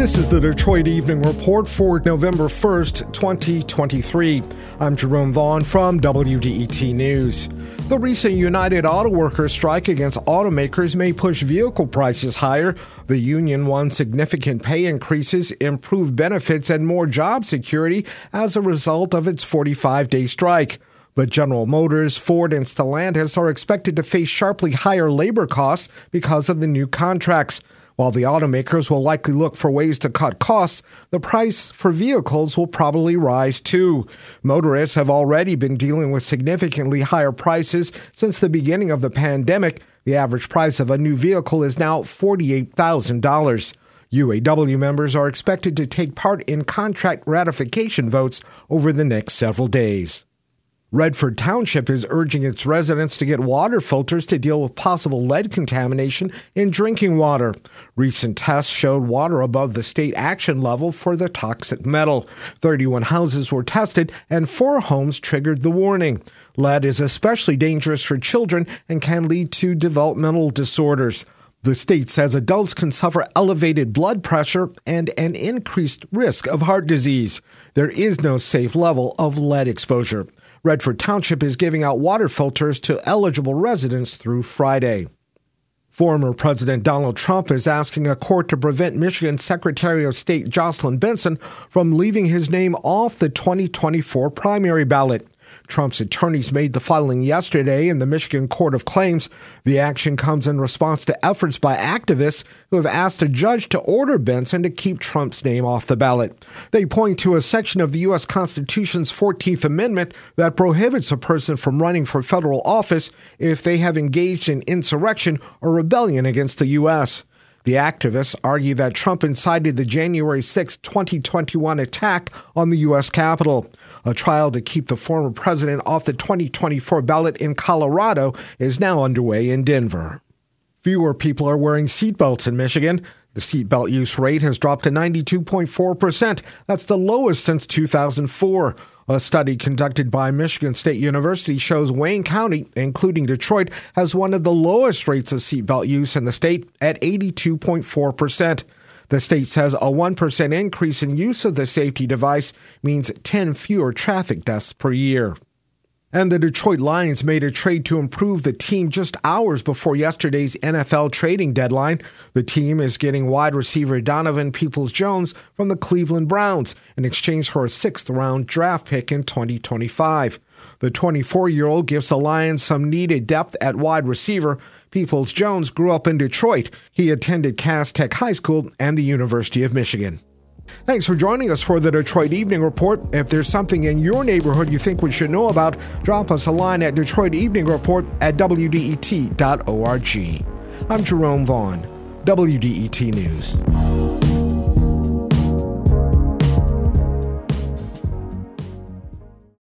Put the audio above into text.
This is the Detroit Evening Report for November 1st, 2023. I'm Jerome Vaughn from WDET News. The recent United Auto Workers strike against automakers may push vehicle prices higher. The union won significant pay increases, improved benefits, and more job security as a result of its 45 day strike. But General Motors, Ford, and Stellantis are expected to face sharply higher labor costs because of the new contracts. While the automakers will likely look for ways to cut costs, the price for vehicles will probably rise too. Motorists have already been dealing with significantly higher prices since the beginning of the pandemic. The average price of a new vehicle is now $48,000. UAW members are expected to take part in contract ratification votes over the next several days. Redford Township is urging its residents to get water filters to deal with possible lead contamination in drinking water. Recent tests showed water above the state action level for the toxic metal. 31 houses were tested and four homes triggered the warning. Lead is especially dangerous for children and can lead to developmental disorders. The state says adults can suffer elevated blood pressure and an increased risk of heart disease. There is no safe level of lead exposure. Redford Township is giving out water filters to eligible residents through Friday. Former President Donald Trump is asking a court to prevent Michigan Secretary of State Jocelyn Benson from leaving his name off the 2024 primary ballot. Trump's attorneys made the filing yesterday in the Michigan Court of Claims. The action comes in response to efforts by activists who have asked a judge to order Benson to keep Trump's name off the ballot. They point to a section of the U.S. Constitution's 14th Amendment that prohibits a person from running for federal office if they have engaged in insurrection or rebellion against the U.S. The activists argue that Trump incited the January 6, 2021 attack on the U.S. Capitol. A trial to keep the former president off the 2024 ballot in Colorado is now underway in Denver. Fewer people are wearing seatbelts in Michigan. The seatbelt use rate has dropped to 92.4%. That's the lowest since 2004. A study conducted by Michigan State University shows Wayne County, including Detroit, has one of the lowest rates of seatbelt use in the state at 82.4%. The state says a 1% increase in use of the safety device means 10 fewer traffic deaths per year. And the Detroit Lions made a trade to improve the team just hours before yesterday's NFL trading deadline. The team is getting wide receiver Donovan Peoples Jones from the Cleveland Browns in exchange for a sixth round draft pick in 2025. The 24 year old gives the Lions some needed depth at wide receiver. Peoples Jones grew up in Detroit. He attended Cass Tech High School and the University of Michigan. Thanks for joining us for the Detroit Evening Report. If there's something in your neighborhood you think we should know about, drop us a line at Detroit Evening Report at WDET.org. I'm Jerome Vaughn, WDET News.